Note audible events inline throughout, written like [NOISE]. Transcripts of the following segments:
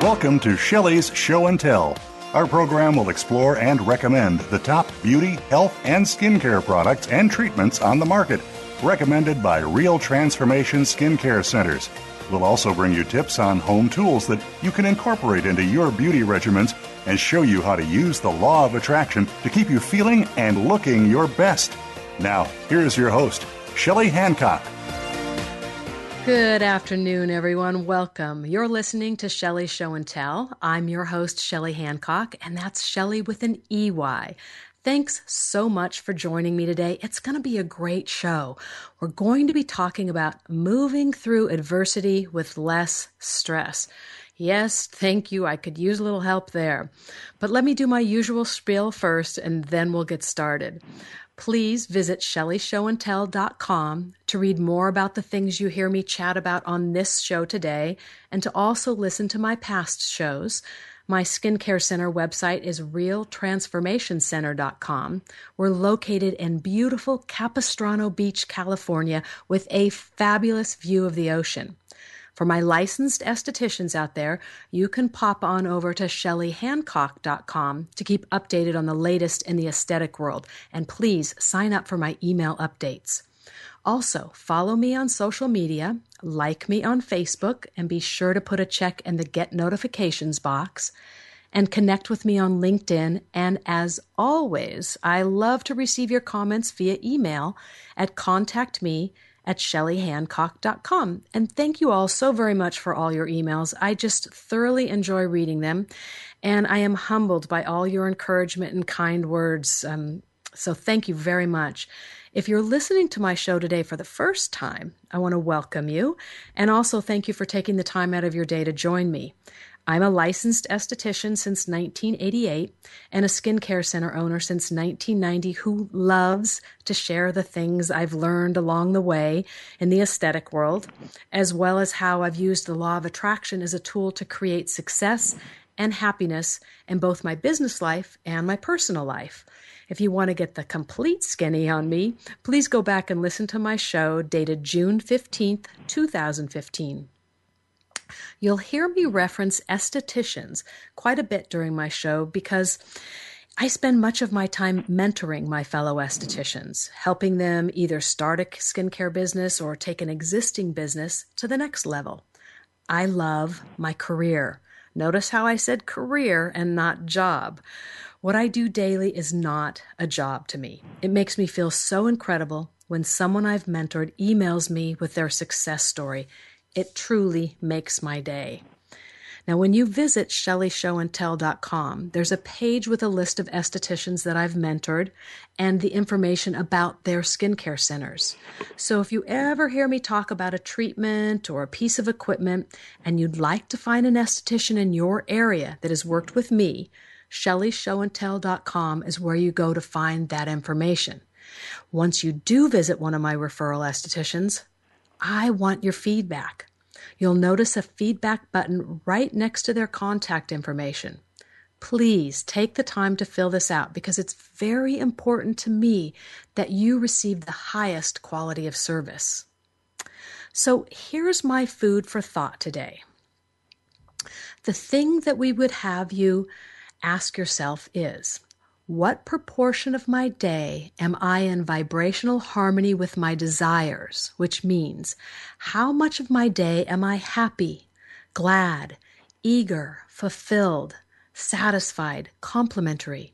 Welcome to Shelley's Show and Tell. Our program will explore and recommend the top beauty, health, and skincare products and treatments on the market, recommended by Real Transformation Skincare Centers. We'll also bring you tips on home tools that you can incorporate into your beauty regimens and show you how to use the law of attraction to keep you feeling and looking your best. Now, here's your host, Shelley Hancock. Good afternoon, everyone. Welcome. You're listening to Shelley's Show and Tell. I'm your host, Shelley Hancock, and that's Shelley with an EY. Thanks so much for joining me today. It's going to be a great show. We're going to be talking about moving through adversity with less stress. Yes, thank you. I could use a little help there. But let me do my usual spiel first, and then we'll get started. Please visit ShelleyShowandTell.com to read more about the things you hear me chat about on this show today and to also listen to my past shows. My skincare center website is realtransformationcenter.com. We're located in beautiful Capistrano Beach, California, with a fabulous view of the ocean. For my licensed estheticians out there, you can pop on over to shelleyhancock.com to keep updated on the latest in the aesthetic world, and please sign up for my email updates. Also, follow me on social media, like me on Facebook, and be sure to put a check in the Get Notifications box, and connect with me on LinkedIn. And as always, I love to receive your comments via email at contactme at shelleyhancock.com. And thank you all so very much for all your emails. I just thoroughly enjoy reading them, and I am humbled by all your encouragement and kind words. Um, so thank you very much. If you're listening to my show today for the first time, I want to welcome you and also thank you for taking the time out of your day to join me. I'm a licensed esthetician since 1988 and a skincare center owner since 1990 who loves to share the things I've learned along the way in the aesthetic world, as well as how I've used the law of attraction as a tool to create success and happiness in both my business life and my personal life. If you want to get the complete skinny on me, please go back and listen to my show dated June 15th, 2015. You'll hear me reference estheticians quite a bit during my show because I spend much of my time mentoring my fellow estheticians, helping them either start a skincare business or take an existing business to the next level. I love my career. Notice how I said career and not job. What I do daily is not a job to me. It makes me feel so incredible when someone I've mentored emails me with their success story it truly makes my day. Now, when you visit ShelleyShowandTell.com, there's a page with a list of estheticians that I've mentored and the information about their skincare centers. So if you ever hear me talk about a treatment or a piece of equipment and you'd like to find an esthetician in your area that has worked with me, ShelleyShowandTell.com is where you go to find that information. Once you do visit one of my referral estheticians, I want your feedback. You'll notice a feedback button right next to their contact information. Please take the time to fill this out because it's very important to me that you receive the highest quality of service. So here's my food for thought today. The thing that we would have you ask yourself is what proportion of my day am I in vibrational harmony with my desires? Which means, how much of my day am I happy, glad, eager, fulfilled, satisfied, complimentary?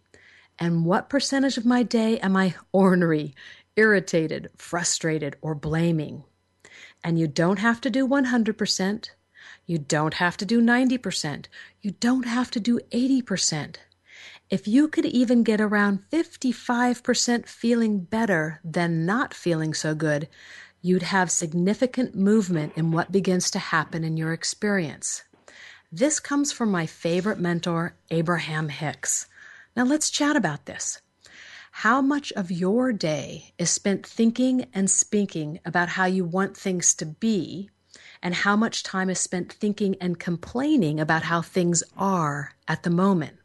And what percentage of my day am I [LAUGHS] ornery, irritated, frustrated, or blaming? And you don't have to do 100%. You don't have to do 90%. You don't have to do 80%. If you could even get around 55% feeling better than not feeling so good, you'd have significant movement in what begins to happen in your experience. This comes from my favorite mentor, Abraham Hicks. Now let's chat about this. How much of your day is spent thinking and speaking about how you want things to be, and how much time is spent thinking and complaining about how things are at the moment?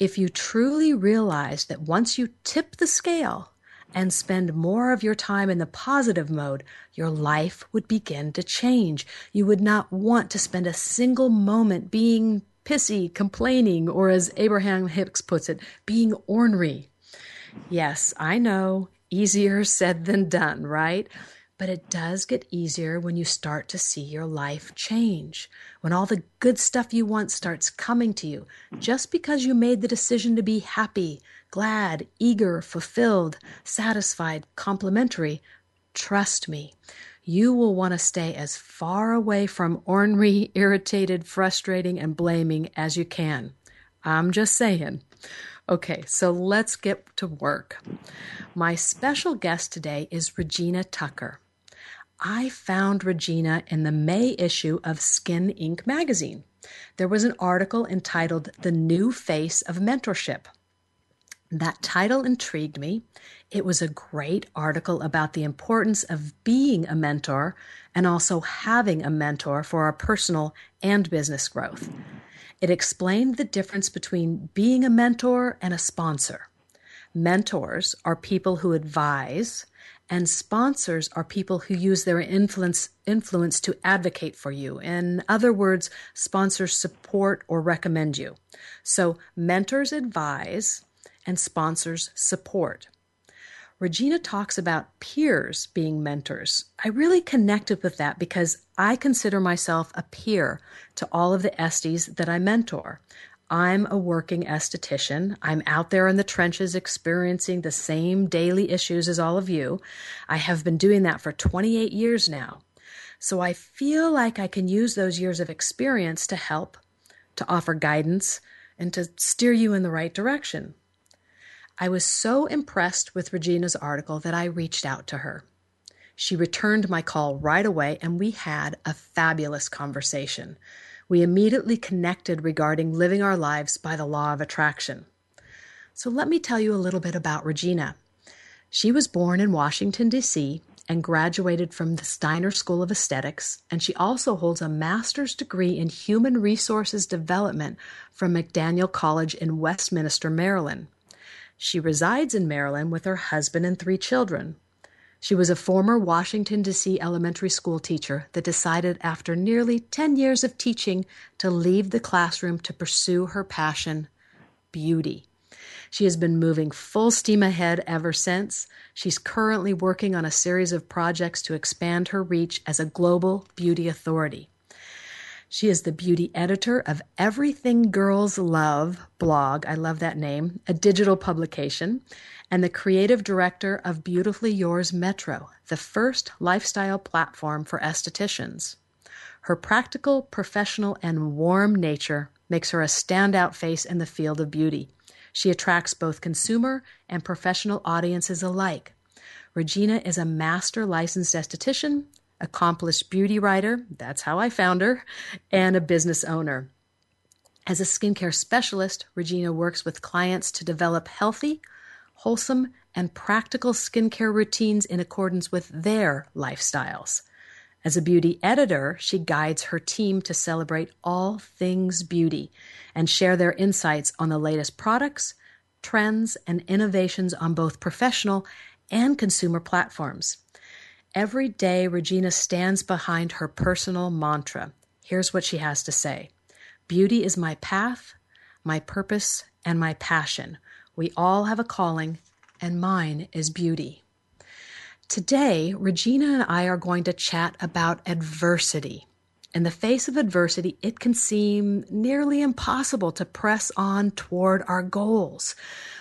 If you truly realize that once you tip the scale and spend more of your time in the positive mode, your life would begin to change. You would not want to spend a single moment being pissy, complaining, or as Abraham Hicks puts it, being ornery. Yes, I know, easier [LAUGHS] said than done, right? But it does get easier when you start to see your life change, when all the good stuff you want starts coming to you, just because you made the decision to be happy, glad, eager, fulfilled, satisfied, complimentary. Trust me, you will want to stay as far away from ornery, [LAUGHS] irritated, frustrating, and blaming as you can. I'm just saying. Okay, so let's get to work. My special guest today is Regina Tucker. I found Regina in the May issue of Skin Inc. magazine. There was an article entitled The New Face of Mentorship. That title intrigued me. It was a great article about the importance of being a mentor and also having a mentor for our personal and business growth. It explained the difference between being a mentor and a sponsor. Mentors are people who advise, and sponsors are people who use their influence influence to advocate for you. In other words, sponsors support or recommend you. So mentors advise and sponsors support. Regina talks about peers being mentors. I really connected with that because I consider myself a peer to all of the Esties that I mentor. I'm a working esthetician. I'm out there in the trenches experiencing the same daily issues as all of you. I have been doing that for 28 years now. So I feel like I can use those years of experience to help, to offer guidance, and to steer you in the right direction. I was so impressed with Regina's article that I reached out to her. She returned my call right away, and we had a fabulous conversation we immediately connected regarding living our lives by the law of attraction. So let me tell you a little bit about Regina. She was born in Washington, D.C., and graduated from the Steiner School of Aesthetics, and she also holds a master's degree in human resources development from McDaniel College in Westminster, Maryland. She resides in Maryland with her husband and three children. She was a former Washington, D.C. elementary school teacher that decided after nearly 10 years of teaching to leave the classroom to pursue her passion, beauty. She has been moving full steam ahead ever since. She's currently working on a series of projects to expand her reach as a global beauty authority. She is the beauty editor of Everything Girls Love blog. I love that name, a digital publication, and the creative director of Beautifully Yours Metro, the first lifestyle platform for estheticians. Her practical, professional, and warm nature makes her a standout face in the field of beauty. She attracts both consumer and professional audiences alike. Regina is a master licensed esthetician, accomplished beauty writer, that's how I found her, and a business owner. As a skincare specialist, Regina works with clients to develop healthy, wholesome, and practical skincare routines in accordance with their lifestyles. As a beauty editor, she guides her team to celebrate all things beauty and share their insights on the latest products, trends, and innovations on both professional and consumer platforms. Every day, Regina stands behind her personal mantra. Here's what she has to say Beauty is my path, my purpose, and my passion. We all have a calling, and mine is beauty. Today, Regina and I are going to chat about adversity. In the face of adversity, it can seem nearly impossible to press on toward our goals.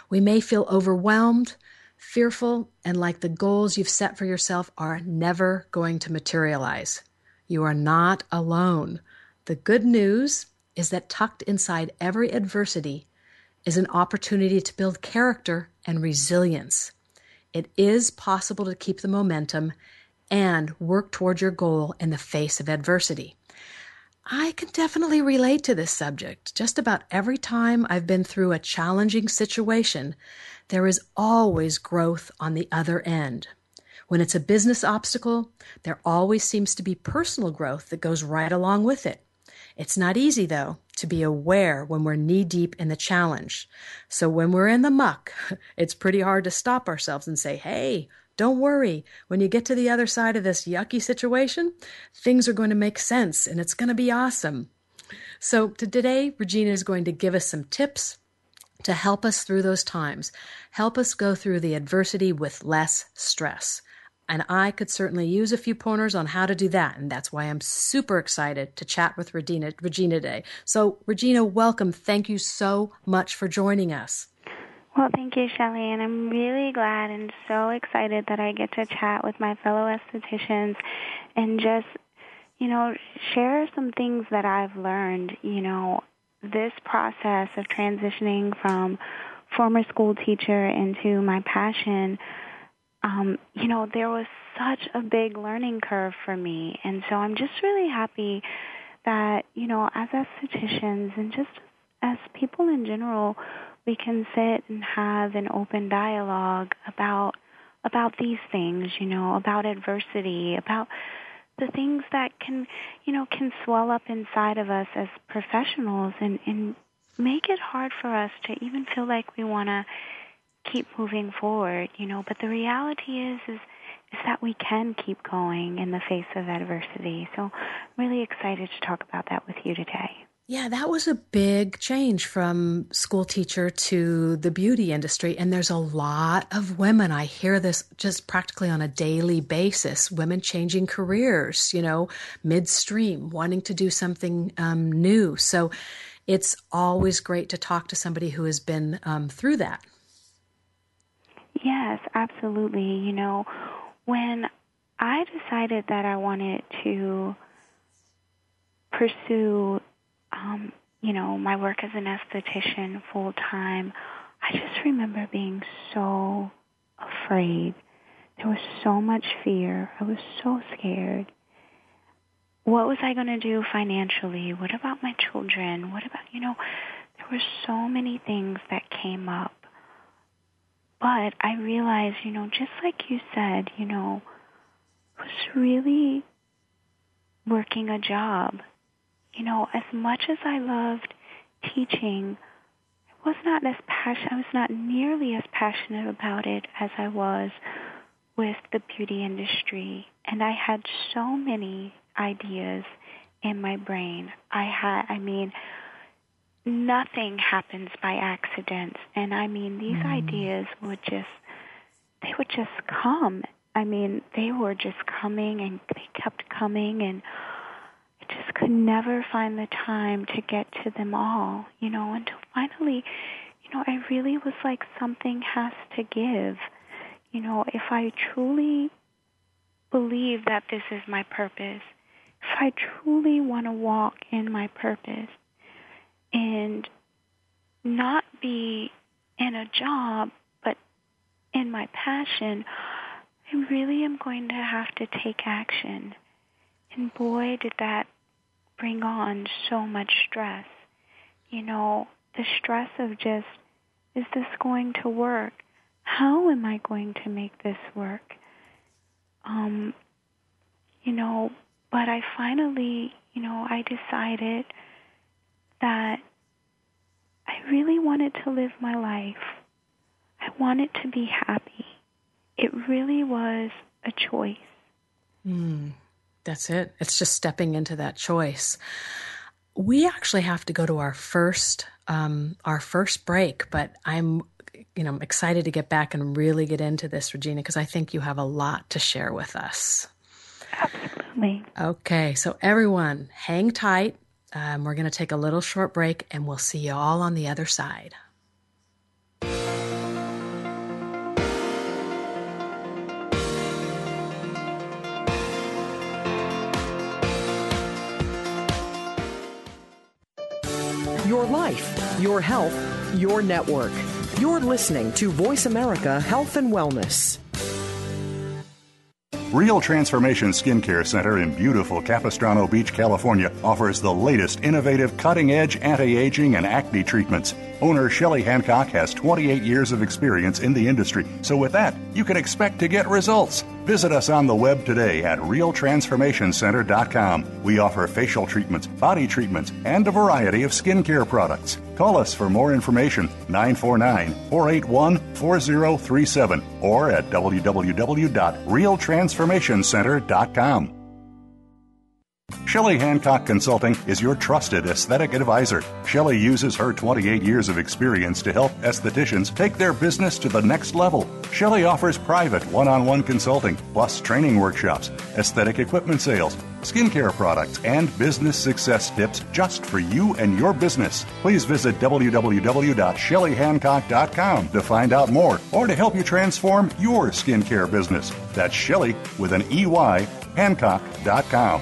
We may feel overwhelmed, fearful, and like the goals you've set for yourself are never going to materialize. You are not alone. The good news is that tucked inside every adversity is an opportunity to build character and resilience. It is possible to keep the momentum and work toward your goal in the face of adversity. I can definitely relate to this subject. Just about every time I've been through a challenging situation, there is always growth on the other end. When it's a business obstacle, there always seems to be personal growth that goes right along with it. It's not easy, though, to be aware when we're knee deep in the challenge. So when we're in the muck, [LAUGHS] it's pretty hard to stop ourselves and say, hey, don't worry. When you get to the other side of this yucky situation, things are going to make sense and it's going to be awesome. So today, Regina is going to give us some tips to help us through those times, help us go through the adversity with less stress. And I could certainly use a few pointers on how to do that. And that's why I'm super excited to chat with Regina, Regina today. So, Regina, welcome. Thank you so much for joining us. Well, thank you, Shelley, and I'm really glad and so excited that I get to chat with my fellow estheticians and just, you know, share some things that I've learned. You know, this process of transitioning from former school teacher into my passion um, you know, there was such a big learning curve for me. And so I'm just really happy that, you know, as estheticians and just as people in general, we can sit and have an open dialogue about about these things, you know, about adversity, about the things that can, you know, can swell up inside of us as professionals and, and make it hard for us to even feel like we want to keep moving forward, you know. But the reality is, is is that we can keep going in the face of adversity. So I'm really excited to talk about that with you today. Yeah, that was a big change from school teacher to the beauty industry. And there's a lot of women. I hear this just practically on a daily basis women changing careers, you know, midstream, wanting to do something um, new. So it's always great to talk to somebody who has been um, through that. Yes, absolutely. You know, when I decided that I wanted to pursue, um, you know, my work as an esthetician full time, I just remember being so afraid. There was so much fear. I was so scared. What was I going to do financially? What about my children? What about, you know, there were so many things that came up but I realized, you know, just like you said, you know, was really working a job. You know, as much as I loved teaching, I was not as passionate, I was not nearly as passionate about it as I was with the beauty industry. And I had so many ideas in my brain. I had, I mean, nothing happens by accident. And I mean, these mm. ideas would just, they would just come. I mean, they were just coming and they kept coming and I just could never find the time to get to them all, you know, until finally, you know, I really was like, something has to give. You know, if I truly believe that this is my purpose, if I truly want to walk in my purpose, and not be in a job, but in my passion, I really am going to have to take action. And boy, did that bring on so much stress. You know, the stress of just, is this going to work? How am I going to make this work? Um, you know, but I finally, you know, I decided that I really wanted to live my life. I wanted to be happy. It really was a choice. Mm, that's it. It's just stepping into that choice. We actually have to go to our first um, our first break, but I'm you know excited to get back and really get into this, Regina, because I think you have a lot to share with us. Absolutely. Okay, so everyone, hang tight. Um, we're going to take a little short break and we'll see you all on the other side. Your life, your health, your network. You're listening to Voice America Health and Wellness. Real Transformation Skincare Center in beautiful Capistrano Beach, California offers the latest innovative cutting edge anti aging and acne treatments. Owner Shelley Hancock has 28 years of experience in the industry, so with that, you can expect to get results. Visit us on the web today at realtransformationcenter.com. We offer facial treatments, body treatments, and a variety of skincare products. Call us for more information 949 481 4037 or at www.realtransformationcenter.com. Shelley Hancock Consulting is your trusted aesthetic advisor. Shelley uses her 28 years of experience to help estheticians take their business to the next level. Shelley offers private one on one consulting, plus training workshops, aesthetic equipment sales, skincare products, and business success tips just for you and your business. Please visit www.shelleyhancock.com to find out more or to help you transform your skincare business. That's Shelley with an EY, Hancock.com.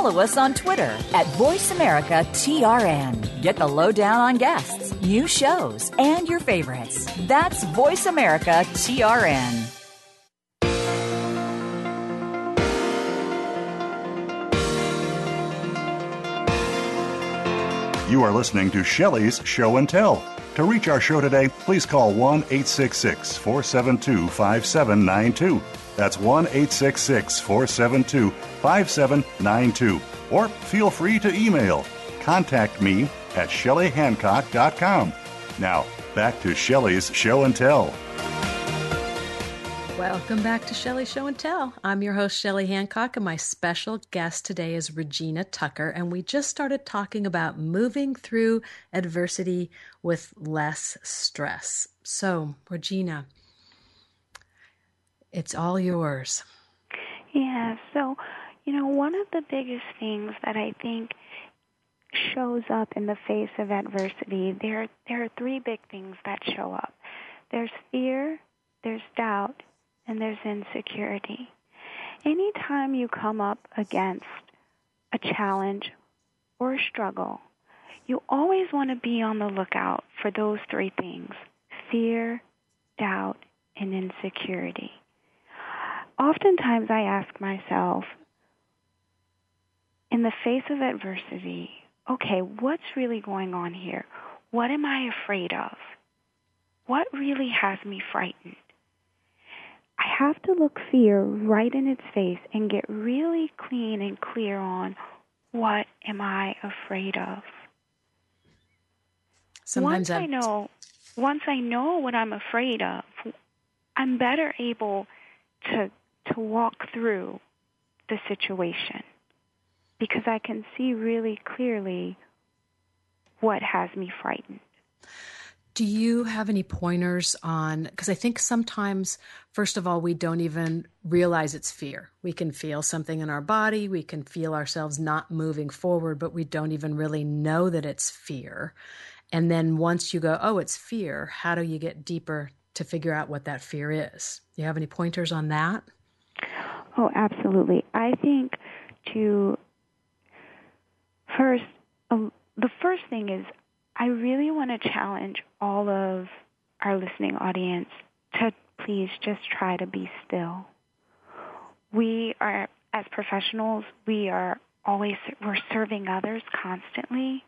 follow us on Twitter at VoiceAmericaTRN. Get the lowdown on guests, new shows, and your favorites. That's VoiceAmericaTRN. You are listening to Shelley's Show and Tell. To reach our show today, please call 1 866 472 5792. That's 1 866 472 5792. Or feel free to email contact me at shelleyhancock.com. Now, back to Shelley's Show and Tell. Welcome back to Shelley Show and Tell. I'm your host, Shelley Hancock, and my special guest today is Regina Tucker. And we just started talking about moving through adversity with less stress. So, Regina, it's all yours. Yeah, so, you know, one of the biggest things that I think shows up in the face of adversity, there there are three big things that show up. There's fear, there's doubt, and there's insecurity. Anytime you come up against a challenge or a struggle, you always want to be on the lookout for those three things fear, doubt, and insecurity oftentimes I ask myself, in the face of adversity, okay, what's really going on here? What am I afraid of? What really has me frightened? I have to look fear right in its face and get really clean and clear on what am I afraid of. Sometimes once I know, once I know what I'm afraid of, I'm better able to to walk through the situation because I can see really clearly what has me frightened. Do you have any pointers on? Because I think sometimes, first of all, we don't even realize it's fear. We can feel something in our body, we can feel ourselves not moving forward, but we don't even really know that it's fear. And then once you go, oh, it's fear, how do you get deeper to figure out what that fear is? Do you have any pointers on that? Oh, absolutely. I think to first, um, the first thing is I really want to challenge all of our listening audience to please just try to be still. We are, as professionals, we are always, we're serving others constantly.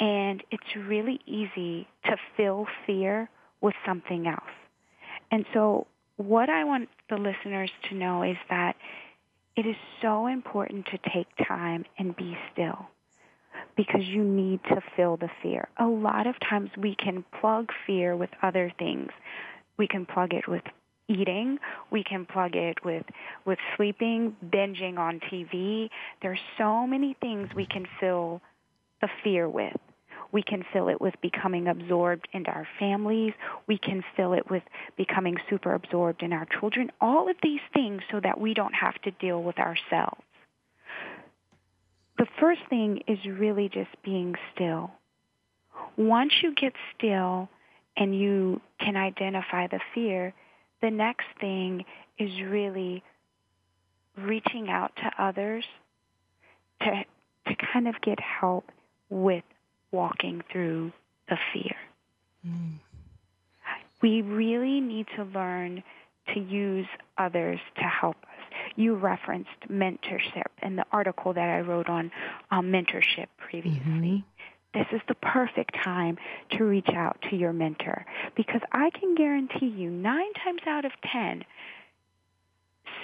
And it's really easy to fill fear with something else. And so what I want the listeners to know is that it is so important to take time and be still because you need to fill the fear. A lot of times we can plug fear with other things. We can plug it with eating, we can plug it with with sleeping, binging on TV. There's so many things we can fill the fear with. We can fill it with becoming absorbed into our families. We can fill it with becoming super absorbed in our children. All of these things so that we don't have to deal with ourselves. The first thing is really just being still. Once you get still and you can identify the fear, the next thing is really reaching out to others to to kind of get help with walking through the fear. Mm. We really need to learn to use others to help us. You referenced mentorship in the article that I wrote on um, mentorship previously. Mm-hmm. This is the perfect time to reach out to your mentor because I can guarantee you nine times out of ten,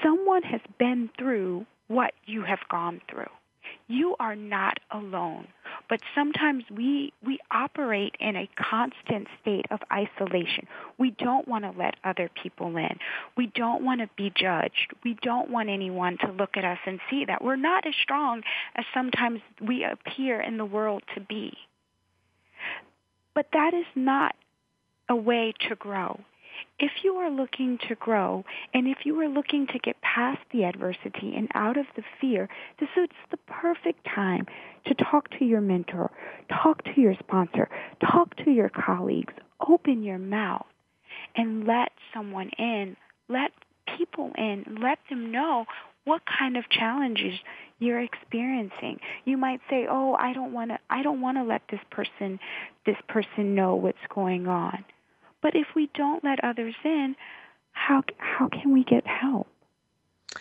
someone has been through what you have gone through you are not alone. But sometimes we, we operate in a constant state of isolation. We don't want to let other people in. We don't want to be judged. We don't want anyone to look at us and see that we're not as strong as sometimes we appear in the world to be. But that is not a way to grow if you are looking to grow and if you are looking to get past the adversity and out of the fear, this is the perfect time to talk to your mentor, talk to your sponsor, talk to your colleagues, open your mouth and let someone in, let people in, let them know what kind of challenges you're experiencing. You might say, "Oh, I don't want to I don't want to let this person this person know what's going on." But if we don't let others in, how how can we get help?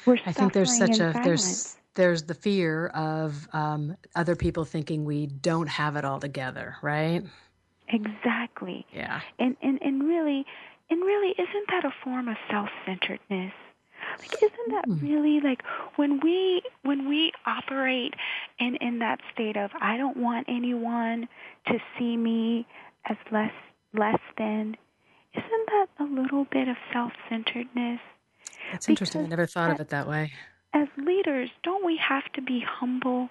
We're I think there's such a silence. there's there's the fear of um, other people thinking we don't have it all together, right? Exactly. Yeah. And and and really, and really, isn't that a form of self-centeredness? Like, isn't that mm. really like when we when we operate in in that state of I don't want anyone to see me as less less than isn't that a little bit of self-centeredness? That's interesting. I never thought as, of it that way. As leaders, don't we have to be humble?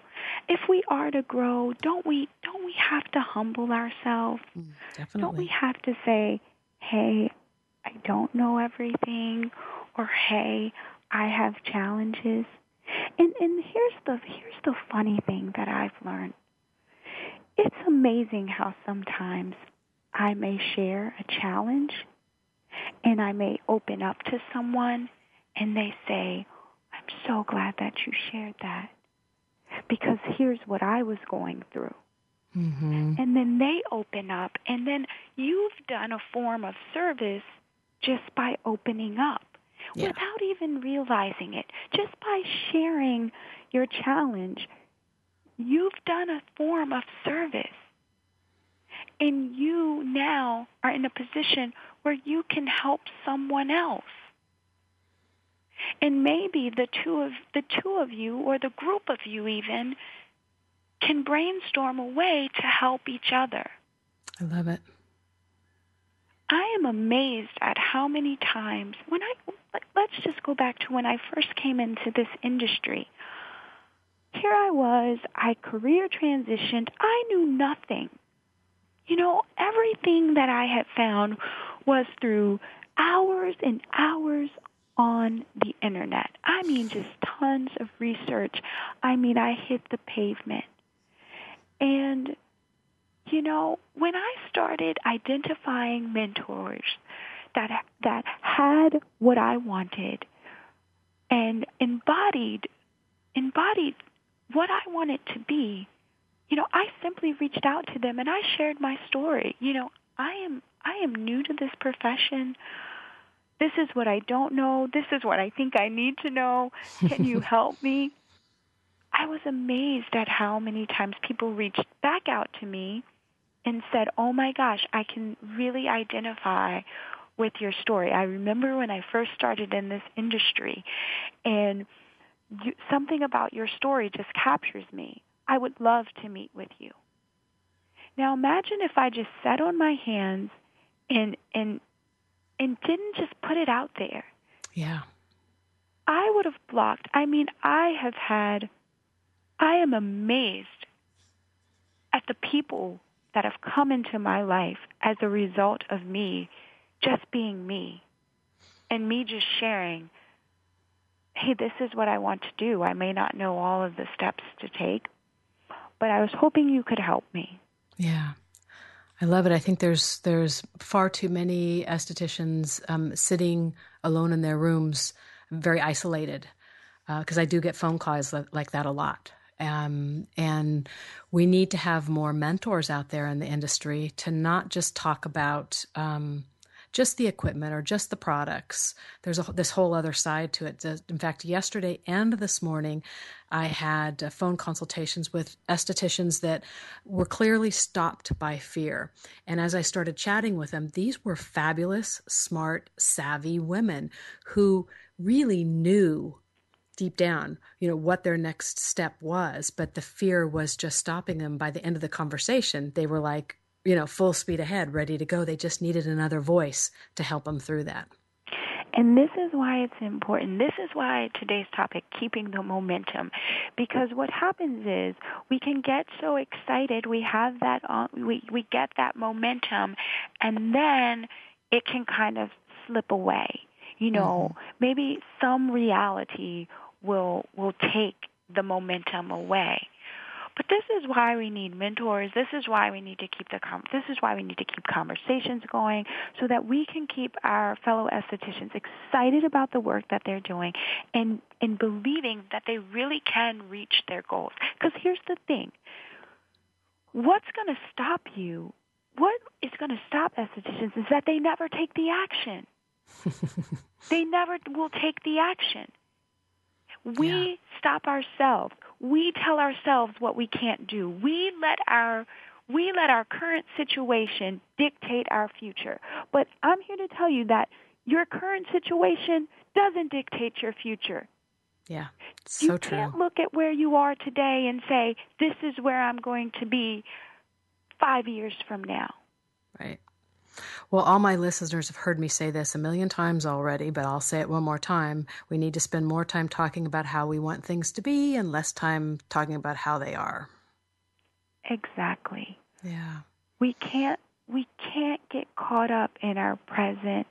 If we are to grow, don't we don't we have to humble ourselves? Mm, definitely. Don't we have to say, "Hey, I don't know everything," or "Hey, I have challenges." And and here's the here's the funny thing that I've learned. It's amazing how sometimes I may share a challenge and I may open up to someone and they say, I'm so glad that you shared that because here's what I was going through. Mm-hmm. And then they open up, and then you've done a form of service just by opening up yeah. without even realizing it. Just by sharing your challenge, you've done a form of service. And you now are in a position where you can help someone else. And maybe the two of the two of you or the group of you even can brainstorm a way to help each other. I love it. I am amazed at how many times when I let's just go back to when I first came into this industry. Here I was, I career transitioned, I knew nothing. You know, everything that I had found was through hours and hours on the internet. I mean, just tons of research. I mean, I hit the pavement. And, you know, when I started identifying mentors that, that had what I wanted and embodied, embodied what I wanted to be, you know, I simply reached out to them and I shared my story. You know, I am I am new to this profession. This is what I don't know. This is what I think I need to know. Can you [LAUGHS] help me? I was amazed at how many times people reached back out to me and said, "Oh my gosh, I can really identify with your story." I remember when I first started in this industry and you, something about your story just captures me. I would love to meet with you. Now imagine if I just sat on my hands and and and didn't just put it out there. Yeah. I would have blocked. I mean, I have had I am amazed at the people that have come into my life as a result of me just being me and me just sharing, hey, this is what I want to do. I may not know all of the steps to take, but I was hoping you could help me. Yeah. I love it. I think there's there's far too many estheticians um, sitting alone in their rooms, very isolated, because uh, I do get phone calls like that a lot. Um, and we need to have more mentors out there in the industry to not just talk about um, just the equipment or just the products. There's a, this whole other side to it. In fact, yesterday and this morning, I had uh, phone consultations with estheticians that were clearly stopped by fear. And as I started chatting with them, these were fabulous, smart, savvy women who really knew deep down, you know, what their next step was, but the fear was just stopping them by the end of the conversation. They were like, you know, full speed ahead, ready to go. They just needed another voice to help them through that. And this is why it's important. This is why today's topic, keeping the momentum, because what happens is we can get so excited, we have that, uh, we we get that momentum, and then it can kind of slip away. You know, mm-hmm. maybe some reality will will take the momentum away. But this is why we need mentors. This is why we need to keep the com- this is why we need to keep conversations going so that we can keep our fellow estheticians excited about the work that they're doing and and believing that they really can reach their goals. Because here's the thing. What's going to stop you? What is going to stop estheticians is that they never take the action. [LAUGHS] they never will take the action. We yeah. stop ourselves. We tell ourselves what we can't do. We let our we let our current situation dictate our future. But I'm here to tell you that your current situation doesn't dictate your future. Yeah, so you true. You can't look at where you are today and say, this is where I'm going to be five years from now. Right. Well, all my listeners have heard me say this a million times already, but I'll say it one more time. We need to spend more time talking about how we want things to be and less time talking about how they are. Exactly. Yeah. We can't we can't get caught up in our present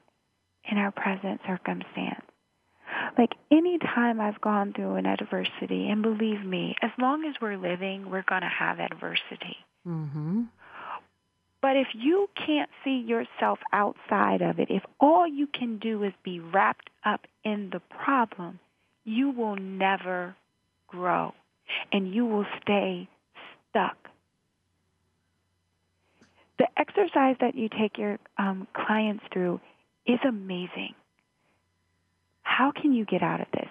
in our present circumstance. Like any time I've gone through an adversity, and believe me, as long as we're living, we're going to have adversity. Mm-hmm. But if you can't see yourself outside of it, if all you can do is be wrapped up in the problem, you will never grow and you will stay stuck. The exercise that you take your um, clients through is amazing. How can you get out of this?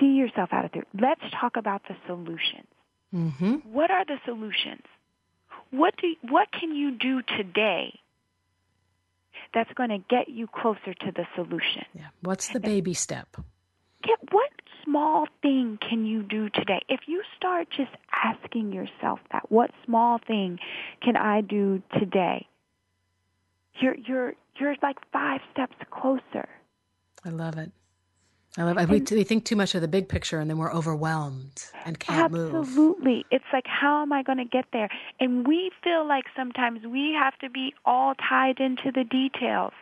See yourself out of there. Let's talk about the solutions. Mm-hmm. What are the solutions? What do what can you do today that's going to get you closer to the solution? Yeah. What's the baby step? Get what small thing can you do today? If you start just asking yourself that, what small thing can I do today? You're you're you're like 5 steps closer. I love it. I love it. We, we think too much of the big picture and then we're overwhelmed and can't absolutely. move. Absolutely. It's like, how am I going to get there? And we feel like sometimes we have to be all tied into the details.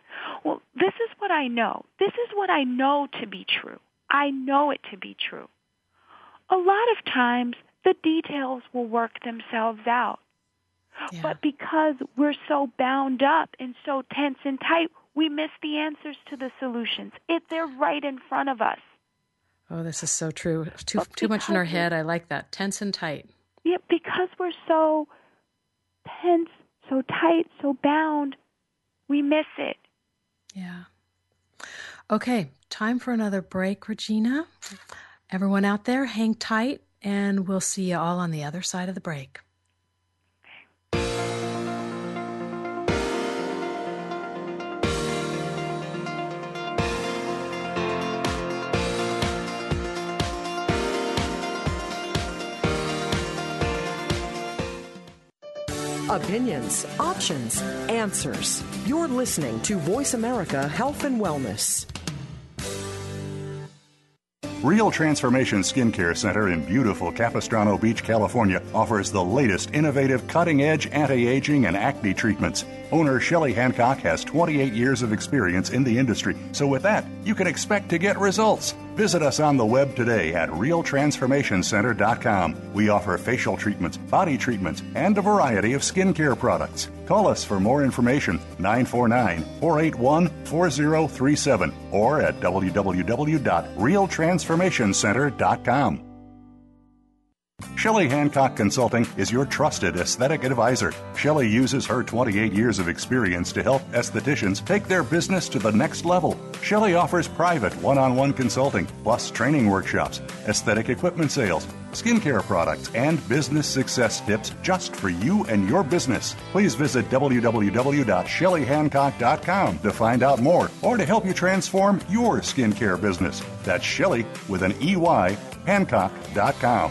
Well, this is what I know. This is what I know to be true. I know it to be true. A lot of times, the details will work themselves out. Yeah. But because we're so bound up and so tense and tight, we miss the answers to the solutions. It, they're right in front of us. Oh, this is so true. Too oh, too much in our head. I like that. Tense and tight. Yeah, because we're so tense, so tight, so bound, we miss it. Yeah. Okay, time for another break, Regina. Everyone out there, hang tight, and we'll see you all on the other side of the break. Opinions, options, answers. You're listening to Voice America Health and Wellness. Real Transformation Skincare Center in beautiful Capistrano Beach, California offers the latest innovative cutting edge anti aging and acne treatments Owner Shelley Hancock has 28 years of experience in the industry, so with that, you can expect to get results. Visit us on the web today at realtransformationcenter.com. We offer facial treatments, body treatments, and a variety of skincare products. Call us for more information 949 481 4037 or at www.realtransformationcenter.com. Shelley Hancock Consulting is your trusted aesthetic advisor. Shelley uses her 28 years of experience to help estheticians take their business to the next level. Shelley offers private one on one consulting, plus training workshops, aesthetic equipment sales, skincare products, and business success tips just for you and your business. Please visit www.shelleyhancock.com to find out more or to help you transform your skincare business. That's Shelley with an EY, Hancock.com.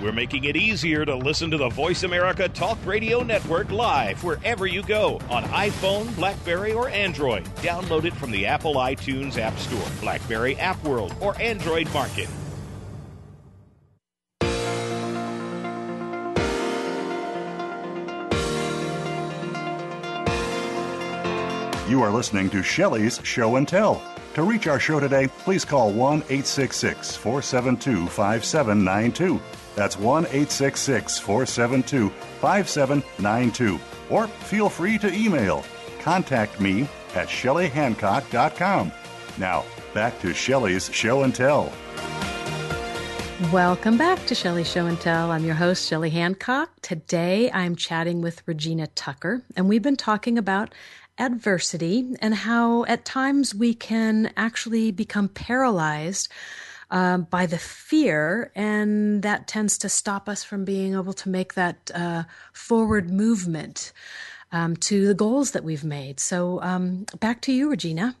We're making it easier to listen to the Voice America Talk Radio Network live wherever you go on iPhone, Blackberry, or Android. Download it from the Apple iTunes App Store, Blackberry App World, or Android Market. You are listening to Shelley's Show and Tell. To reach our show today, please call 1 866 472 5792. That's 1 866 472 5792. Or feel free to email contact me at shelleyhancock.com. Now, back to Shelley's Show and Tell. Welcome back to Shelley Show and Tell. I'm your host, Shelley Hancock. Today I'm chatting with Regina Tucker, and we've been talking about adversity and how at times we can actually become paralyzed um, by the fear, and that tends to stop us from being able to make that uh, forward movement um, to the goals that we've made. So, um, back to you, Regina.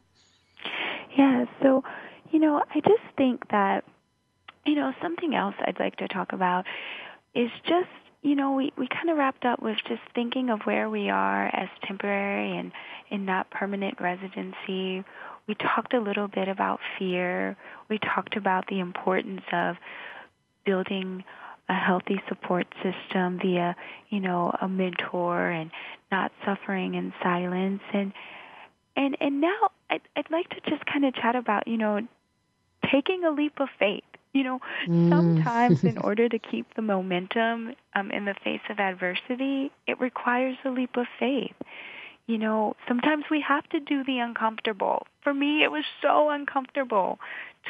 Yeah, so, you know, I just think that, you know, something else I'd like to talk about is just you know, we, we kind of wrapped up with just thinking of where we are as temporary and in not permanent residency. We talked a little bit about fear. We talked about the importance of building a healthy support system via, you know, a mentor and not suffering in silence. And and and now I'd, I'd like to just kind of chat about, you know, taking a leap of faith. You know, mm. sometimes in [LAUGHS] order to keep the momentum um, in the face of adversity, it requires a leap of faith you know, sometimes we have to do the uncomfortable. For me, it was so uncomfortable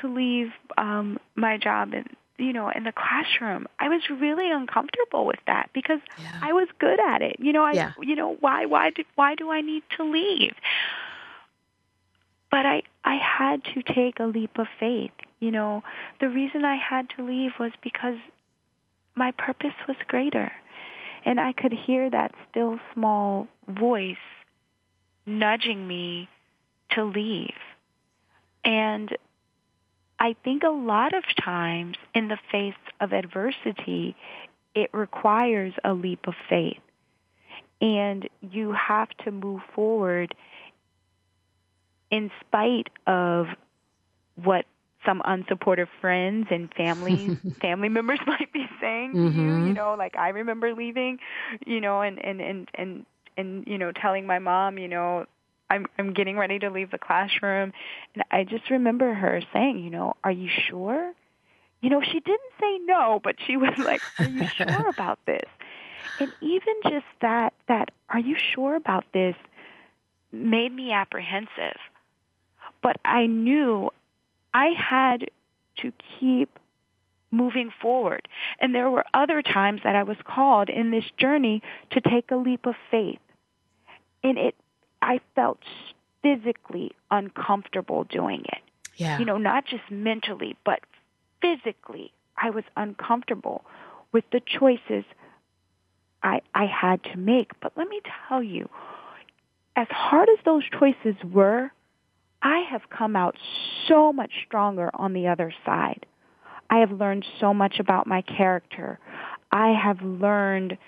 to leave um, my job in, you know, in the classroom. I was really uncomfortable with that because yeah. I was good at it. You know, I, yeah. you know, why, why, do, why do I need to leave? But I, I had to take a leap of faith. You know, the reason I had to leave was because my purpose was greater. And I could hear that still small voice nudging me to leave. And I think a lot of times in the face of adversity, it requires a leap of faith. And you have to move forward in spite of what some unsupportive friends and family [LAUGHS] family members [LAUGHS] might be saying mm-hmm. to you mm-hmm. you know like i remember leaving you know and and and and and you know telling my mom you know i'm i'm getting ready to leave the classroom. And i just remember her saying you know are you sure? You know she didn't say no but she was [LAUGHS] like are you sure about this? And even just that that are you sure about this? made me apprehensive. But i knew i had to keep moving forward. And there were other times that I was called in this journey to take a leap of faith and it I felt physically uncomfortable doing it. Yeah. You know, not just mentally, but physically, I was uncomfortable with the choices I I had to make. But let me tell you, as hard as those choices were, I have come out so much stronger on the other side. I have learned so much about my character. I have learned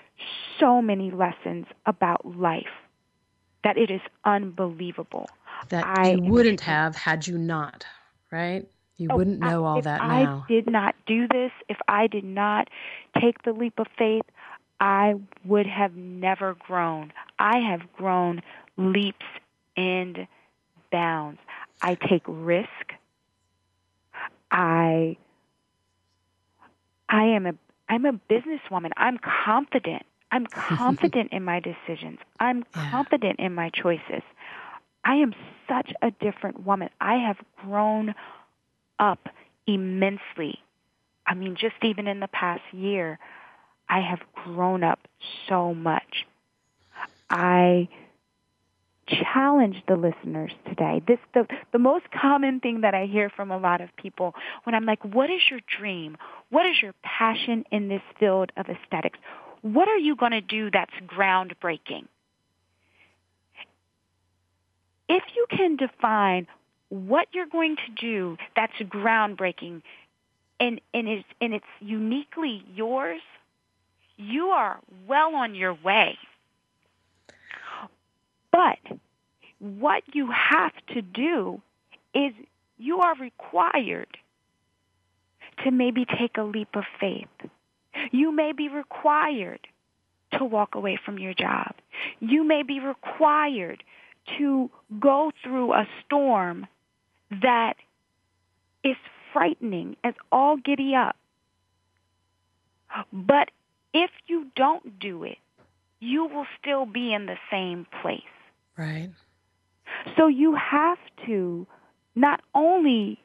so many lessons about life that it is unbelievable. That I, you wouldn't have had you not, right? You oh, wouldn't know all that now. I did not do this, if I did not take the leap of faith, I would have never grown. I have grown leaps and bounds. I take risk. I I am a I'm a businesswoman. I'm confident. I'm [LAUGHS] confident in my decisions. I'm confident in my choices. I am such a different woman. I have grown up immensely. I mean, just even in the past year, I have grown up so much. I challenge the listeners today. This the the most common thing that I hear from a lot of people when I'm like, "What is your dream? What is your passion in this field of aesthetics? What are you going to do that's groundbreaking?" If you can define what you're going to do that's groundbreaking and and it's and it's uniquely yours, you are well on your way. But what you have to do is you are required to maybe take a leap of faith. You may be required to walk away from your job. You may be required to go through a storm that is frightening as all giddy up. But if you don't do it, you will still be in the same place. Right. So you have to not only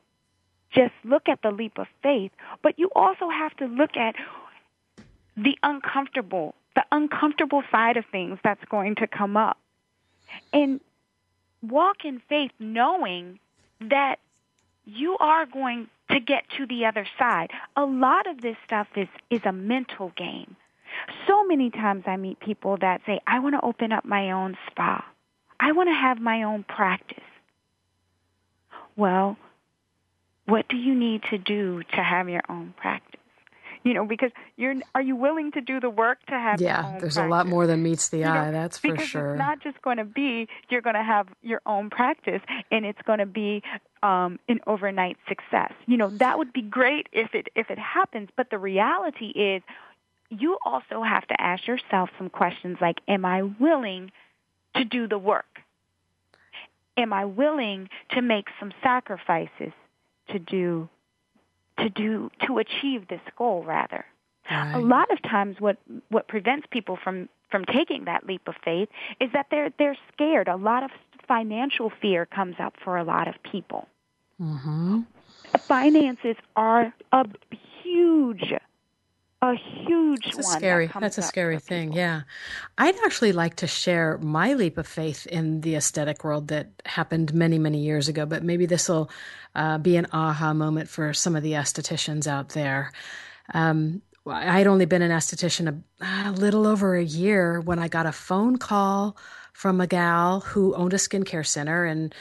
just look at the leap of faith, but you also have to look at the uncomfortable, the uncomfortable side of things that's going to come up. And walk in faith knowing that you are going to get to the other side. A lot of this stuff is, is a mental game. So many times I meet people that say, I want to open up my own spa. I want to have my own practice. Well, what do you need to do to have your own practice? You know, because you're are you willing to do the work to have yeah, there's practice? a lot more than meets the you eye, know, that's for because sure. It's not just going to be you're going to have your own practice and it's going to be um, an overnight success. You know, that would be great if it if it happens, but the reality is you also have to ask yourself some questions like am I willing to do the work? Am I willing to make some sacrifices to do to do to achieve this goal rather? Right. A lot of times what what prevents people from from taking that leap of faith is that they're they're scared. A lot of financial fear comes up for a lot of people. Mm-hmm. Finances are a huge a huge that's a scary that that's a scary thing yeah. I'd actually like to share my leap of faith in the aesthetic world that happened many many years ago but maybe this will uh, be an aha moment for some of the estheticians out there. Um, I had only been an esthetician a, a little over a year when i got a phone call from a gal who owned a skincare center and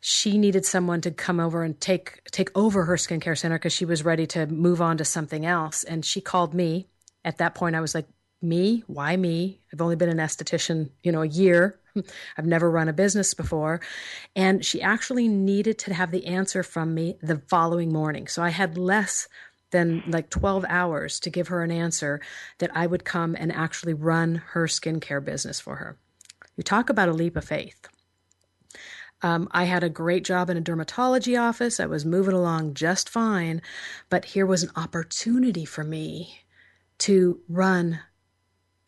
she needed someone to come over and take take over her skincare center because she was ready to move on to something else. And she called me. At that point, I was like, "Me? Why me? I've only been an esthetician, you know, a year. [LAUGHS] I've never run a business before." And she actually needed to have the answer from me the following morning. So I had less than like 12 hours to give her an answer that I would come and actually run her skincare business for her. You talk about a leap of faith. Um, I had a great job in a dermatology office. I was moving along just fine. But here was an opportunity for me to run,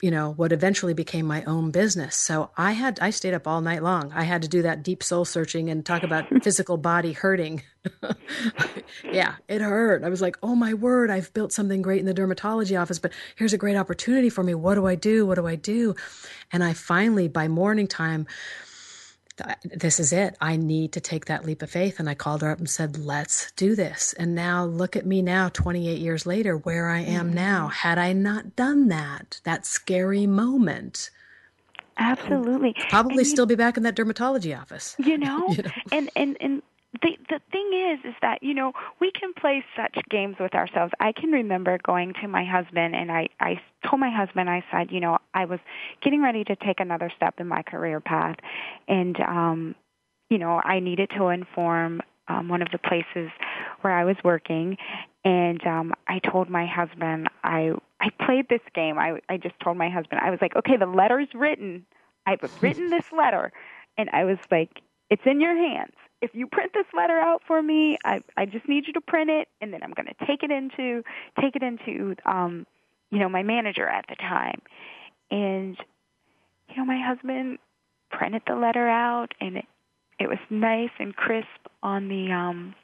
you know, what eventually became my own business. So I had, I stayed up all night long. I had to do that deep soul searching and talk about [LAUGHS] physical body hurting. [LAUGHS] yeah, it hurt. I was like, oh my word, I've built something great in the dermatology office, but here's a great opportunity for me. What do I do? What do I do? And I finally, by morning time, this is it. I need to take that leap of faith. And I called her up and said, let's do this. And now look at me now, 28 years later, where I am mm-hmm. now. Had I not done that, that scary moment, Absolutely. Probably And still be back in that dermatology office. You know, [LAUGHS] You know? and and and the the thing is, is that you know we can play such games with ourselves. I can remember going to my husband, and I I told my husband, I said, you know, I was getting ready to take another step in my career path, and um, you know, I needed to inform um, one of the places where I was working, and um, I told my husband I I played this game. I I just told my husband I was like, okay, the letter's written. I've written this letter, and I was like, it's in your hands. If you print this letter out for me, I I just need you to print it, and then I'm going to take it into take it into um, you know my manager at the time, and you know my husband printed the letter out, and it it was nice and crisp on the um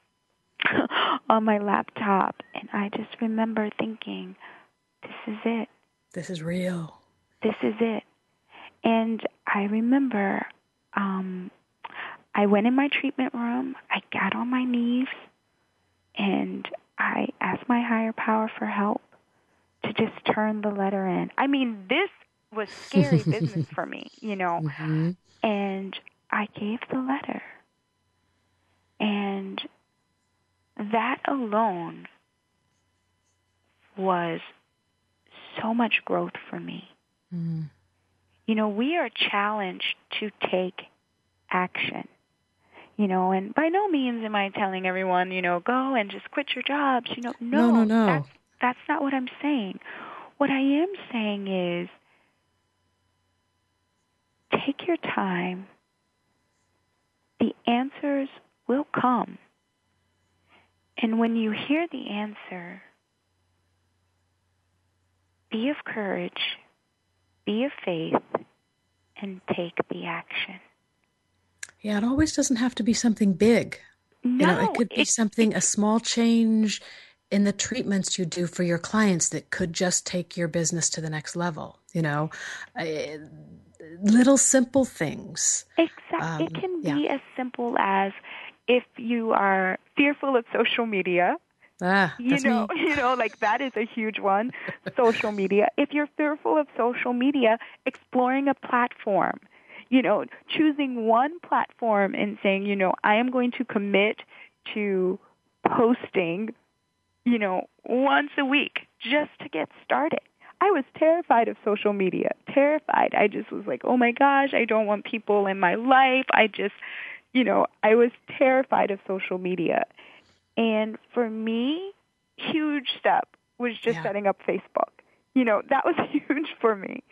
[LAUGHS] on my laptop and I just remember thinking this is it This is real. this is it and I remember um I went in my treatment room I got on my knees and I asked my higher power for help to just turn the letter in I mean this was scary business for me [LAUGHS] you know Mhm. and I gave the letter. And that alone was so much growth for me. Mm. You know, we are challenged to take action. You know, and by no means am I telling everyone, you know, go and just quit your jobs. You know, no, No, no, no. That's, that's not what I'm saying. What I am saying is take your time. The answers will come. And when you hear the answer, be of courage, be of faith, and take the action. Yeah, it always doesn't have to be something big. No, you know, it could be it- something, a small change in the treatments you do for your clients that could just take your business to the next level. You know, little simple things. Exactly. Um, it can yeah. be as simple as if you are fearful of social media, Ah, you know, me. [LAUGHS] you know, like that is a huge one. social media. If you're fearful of social media, exploring a platform, you know, choosing one platform and saying, you know, I am going to commit to posting, you know, once a week just to get started. I was terrified of social media. Terrified. I just was like, "Oh my gosh, I don't want people in my life." I just, you know, I was terrified of social media. And for me, huge step was just Yeah. setting up Facebook. You know, that was [LAUGHS] huge for me.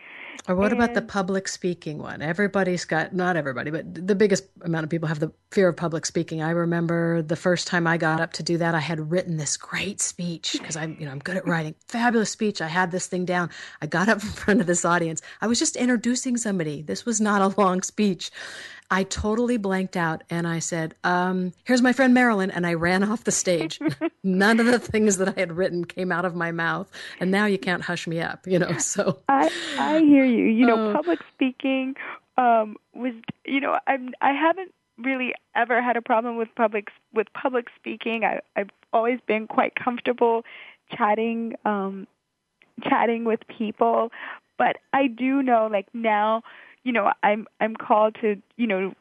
Or what about the public speaking one? Everybody's got, not everybody, but the biggest amount of people have the fear of public speaking. I remember the first time I got up to do that, I had written this great speech because I'm, you know, I'm good at writing. Fabulous speech. I had this thing down. I got up in front of this audience. I was just introducing somebody. This was not a long speech. I totally blanked out and I said, um, here's my friend Marilyn. And I ran off the stage. [LAUGHS] None of the things that I had written came out of my mouth. And now you can't hush me up, you know, so. I I hear you. You know, Oh. public speaking um was you know, I'm I haven't really ever had a problem with public with public speaking. I I've always been quite comfortable chatting um chatting with people, but I do know like now, you know, I'm I'm called to, you know,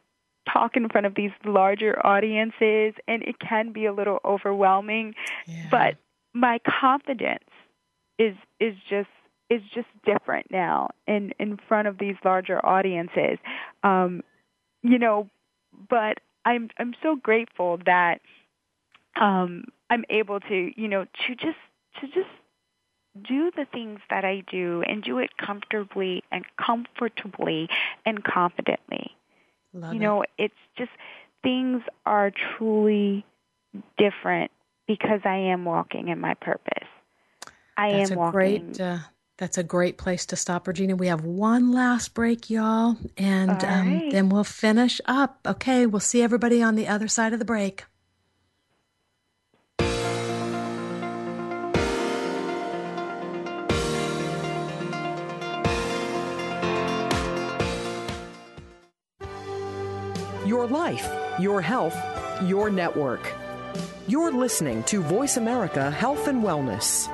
talk in front of these larger audiences and it can be a little overwhelming Yeah. but my confidence is is just is just different now in in front of these larger audiences um you know but i'm i'm so grateful that um i'm able to you know to just to just do the things that i do and do it comfortably and comfortably and confidently Love you it. know it's just things are truly different because i am walking in my purpose i That's am a walking great. Uh, that's a great place to stop, Regina. We have one last break, y'all, and um, right. then we'll finish up. Okay, we'll see everybody on the other side of the break. Your life, your health, your network. You're listening to Voice America Health and Wellness.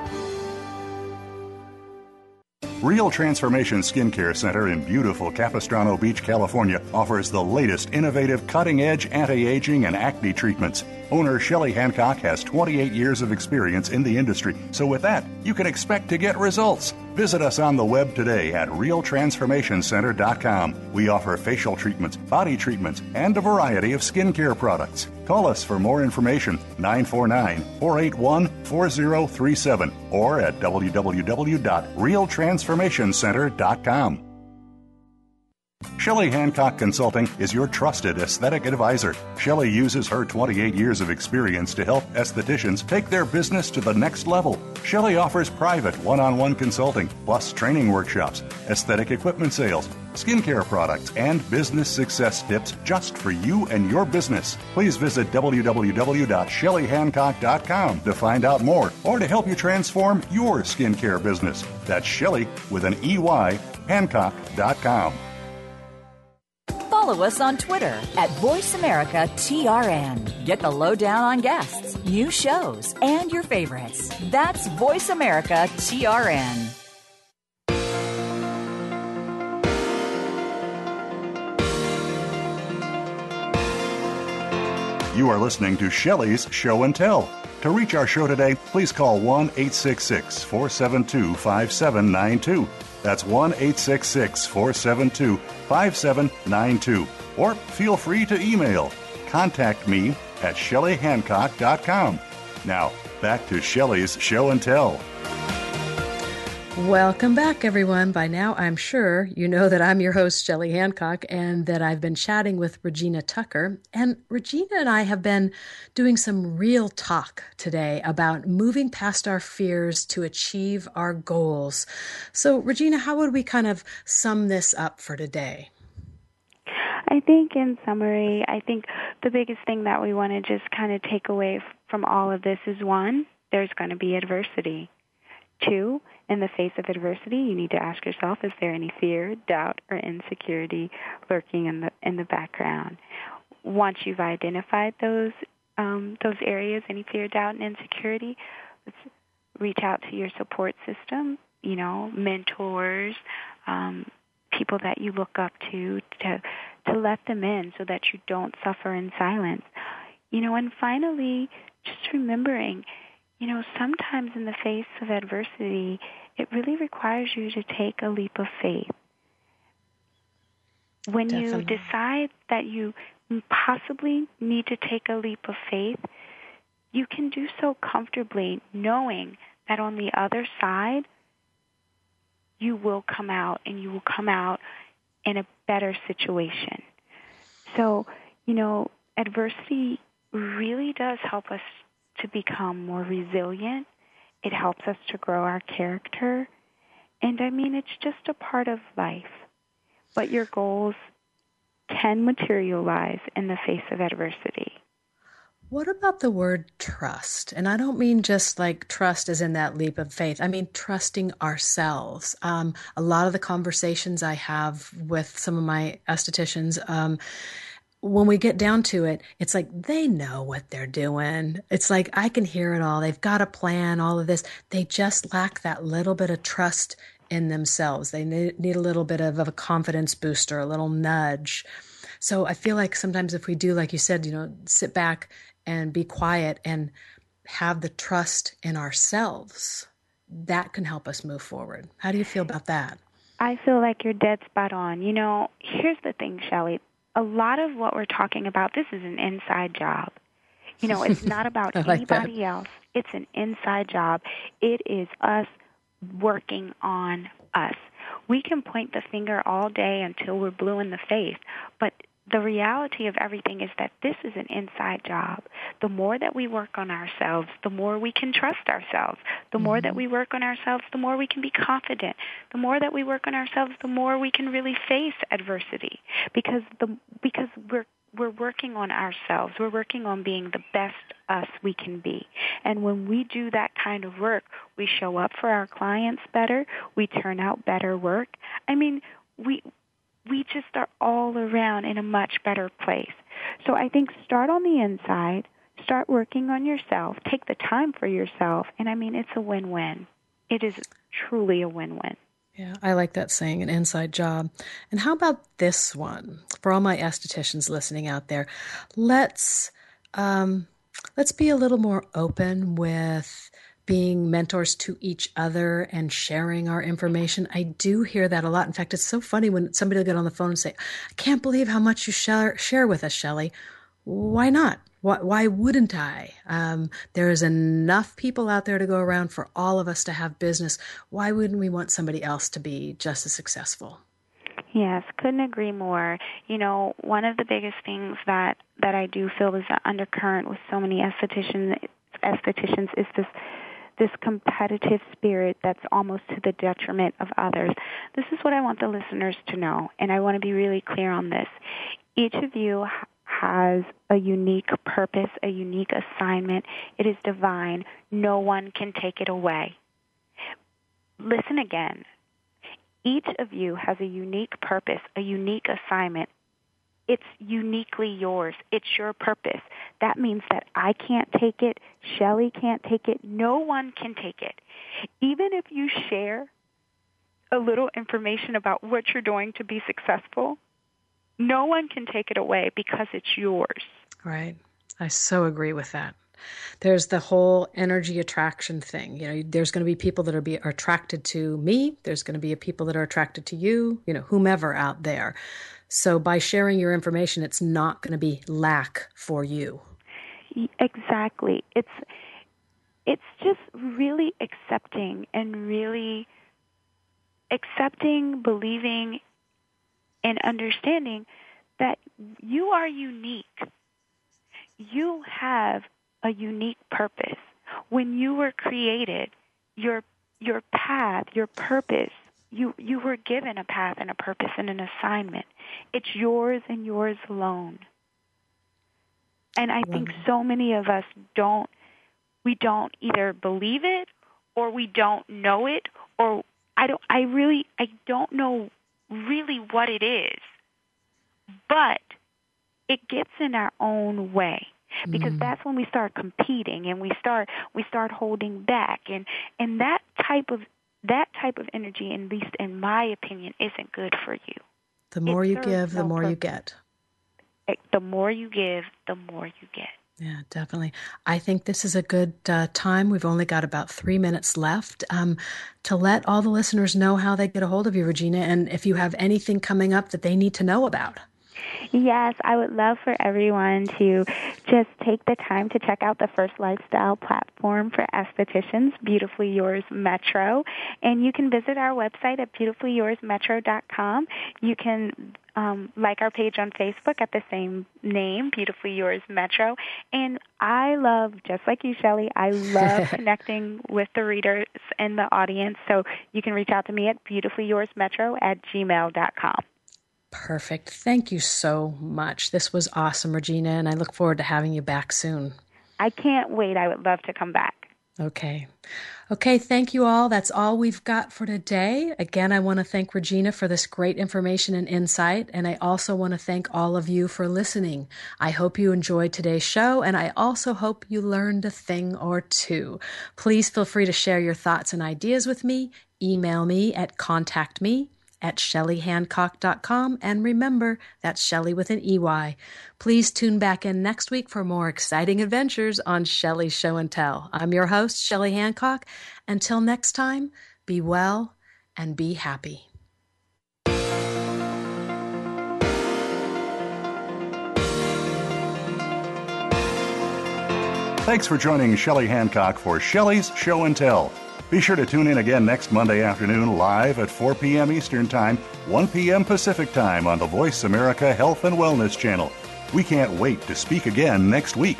Real Transformation Skincare Center in beautiful Capistrano Beach, California offers the latest innovative cutting edge anti aging and acne treatments. Owner Shelley Hancock has 28 years of experience in the industry, so with that, you can expect to get results. Visit us on the web today at realtransformationcenter.com. We offer facial treatments, body treatments, and a variety of skincare products. Call us for more information 949 481 4037 or at www.realtransformationcenter.com. Shelley Hancock Consulting is your trusted aesthetic advisor. Shelley uses her 28 years of experience to help estheticians take their business to the next level. Shelley offers private one on one consulting, plus training workshops, aesthetic equipment sales, skincare products, and business success tips just for you and your business. Please visit www.shelleyhancock.com to find out more or to help you transform your skincare business. That's Shelley with an EY, Hancock.com. Follow us on Twitter at VoiceAmericaTRN. Get the lowdown on guests, new shows, and your favorites. That's VoiceAmericaTRN. You are listening to Shelley's Show and Tell. To reach our show today, please call 1 866 472 5792. That's 1 866 472 5792. Or feel free to email contact me at shelleyhancock.com. Now, back to Shelley's Show and Tell. Welcome back, everyone. By now, I'm sure you know that I'm your host, Shelley Hancock, and that I've been chatting with Regina Tucker. And Regina and I have been doing some real talk today about moving past our fears to achieve our goals. So, Regina, how would we kind of sum this up for today? I think, in summary, I think the biggest thing that we want to just kind of take away from all of this is one, there's going to be adversity. Two, in the face of adversity, you need to ask yourself, is there any fear, doubt, or insecurity lurking in the in the background? Once you've identified those um, those areas, any fear, doubt, and insecurity, let's reach out to your support system. You know, mentors, um, people that you look up to, to to let them in so that you don't suffer in silence. You know, and finally, just remembering you know, sometimes in the face of adversity, it really requires you to take a leap of faith. When Definitely. you decide that you possibly need to take a leap of faith, you can do so comfortably knowing that on the other side, you will come out and you will come out in a better situation. So, you know, adversity really does help us to become more resilient. It helps us to grow our character. And I mean, it's just a part of life. But your goals can materialize in the face of adversity. What about the word trust? And I don't mean just like trust as in that leap of faith. I mean trusting ourselves. Um, a lot of the conversations I have with some of my estheticians, um, when we get down to it, it's like they know what they're doing. It's like I can hear it all. They've got a plan, all of this. They just lack that little bit of trust in themselves. They need a little bit of, of a confidence booster, a little nudge. So I feel like sometimes if we do, like you said, you know, sit back and be quiet and have the trust in ourselves, that can help us move forward. How do you feel about that? I feel like you're dead spot on. You know, here's the thing, Shelley a lot of what we're talking about, this is an inside job. You know, it's not [LAUGHS] about like anybody that. else. It's an inside job. It is us working on us. We can point the finger all day until we're blue in the face, but the reality of everything is that this is an inside job. The more that we work on ourselves, the more we can trust ourselves. The more mm-hmm. that we work on ourselves, the more we can be confident. The more that we work on ourselves, the more we can really face adversity because the because we're we're working on ourselves. We're working on being the best us we can be. And when we do that kind of work, we show up for our clients better, we turn out better work. I mean, we we just are all around in a much better place. So I think start on the inside, start working on yourself, take the time for yourself, and I mean, it's a win win. It is truly a win win. Yeah, I like that saying, an inside job. And how about this one for all my estheticians listening out there? Let's um, let's be a little more open with being mentors to each other and sharing our information. I do hear that a lot. In fact, it's so funny when somebody will get on the phone and say, I can't believe how much you share, share with us, Shelley. Why not? Why, why wouldn't I? Um, there is enough people out there to go around for all of us to have business. Why wouldn't we want somebody else to be just as successful? Yes, couldn't agree more. You know, one of the biggest things that that I do feel is the undercurrent with so many estheticians estheticians is this this competitive spirit that's almost to the detriment of others. This is what I want the listeners to know, and I want to be really clear on this. Each of you has a unique purpose, a unique assignment. It is divine. No one can take it away. Listen again. Each of you has a unique purpose, a unique assignment, it's uniquely yours. It's your purpose. That means that I can't take it, Shelley can't take it, no one can take it. Even if you share a little information about what you're doing to be successful, no one can take it away because it's yours. Right. I so agree with that. There's the whole energy attraction thing. You know, there's going to be people that are be are attracted to me. There's going to be people that are attracted to you. You know, whomever out there. So by sharing your information, it's not going to be lack for you. Exactly. It's it's just really accepting and really accepting, believing, and understanding that you are unique. You have a unique purpose. When you were created, your your path, your purpose you you were given a path and a purpose and an assignment. It's yours and yours alone. And I think so many of us don't we don't either believe it or we don't know it or I don't I really I don't know really what it is. But it gets in our own way because mm. that's when we start competing and we start we start holding back and and that type of that type of energy, at least in my opinion, isn't good for you. The more it you give, no the more purpose. you get. The more you give, the more you get. Yeah, definitely. I think this is a good uh, time. We've only got about three minutes left um, to let all the listeners know how they get a hold of you, Regina, and if you have anything coming up that they need to know about. Yes, I would love for everyone to just take the time to check out the first lifestyle platform for estheticians, Beautifully Yours Metro. And you can visit our website at beautifully.yoursmetro.com. You can um, like our page on Facebook at the same name, Beautifully Yours Metro. And I love, just like you, Shelley, I love [LAUGHS] connecting with the readers and the audience. So you can reach out to me at beautifully.yoursmetro at gmail.com. Perfect. Thank you so much. This was awesome, Regina, and I look forward to having you back soon. I can't wait. I would love to come back. Okay. Okay, thank you all. That's all we've got for today. Again, I want to thank Regina for this great information and insight, and I also want to thank all of you for listening. I hope you enjoyed today's show, and I also hope you learned a thing or two. Please feel free to share your thoughts and ideas with me. Email me at contactme at shelleyhancock.com. And remember, that's Shelley with an EY. Please tune back in next week for more exciting adventures on Shelley's Show and Tell. I'm your host, Shelley Hancock. Until next time, be well and be happy. Thanks for joining Shelley Hancock for Shelley's Show and Tell. Be sure to tune in again next Monday afternoon live at 4 p.m. Eastern Time, 1 p.m. Pacific Time on the Voice America Health and Wellness Channel. We can't wait to speak again next week.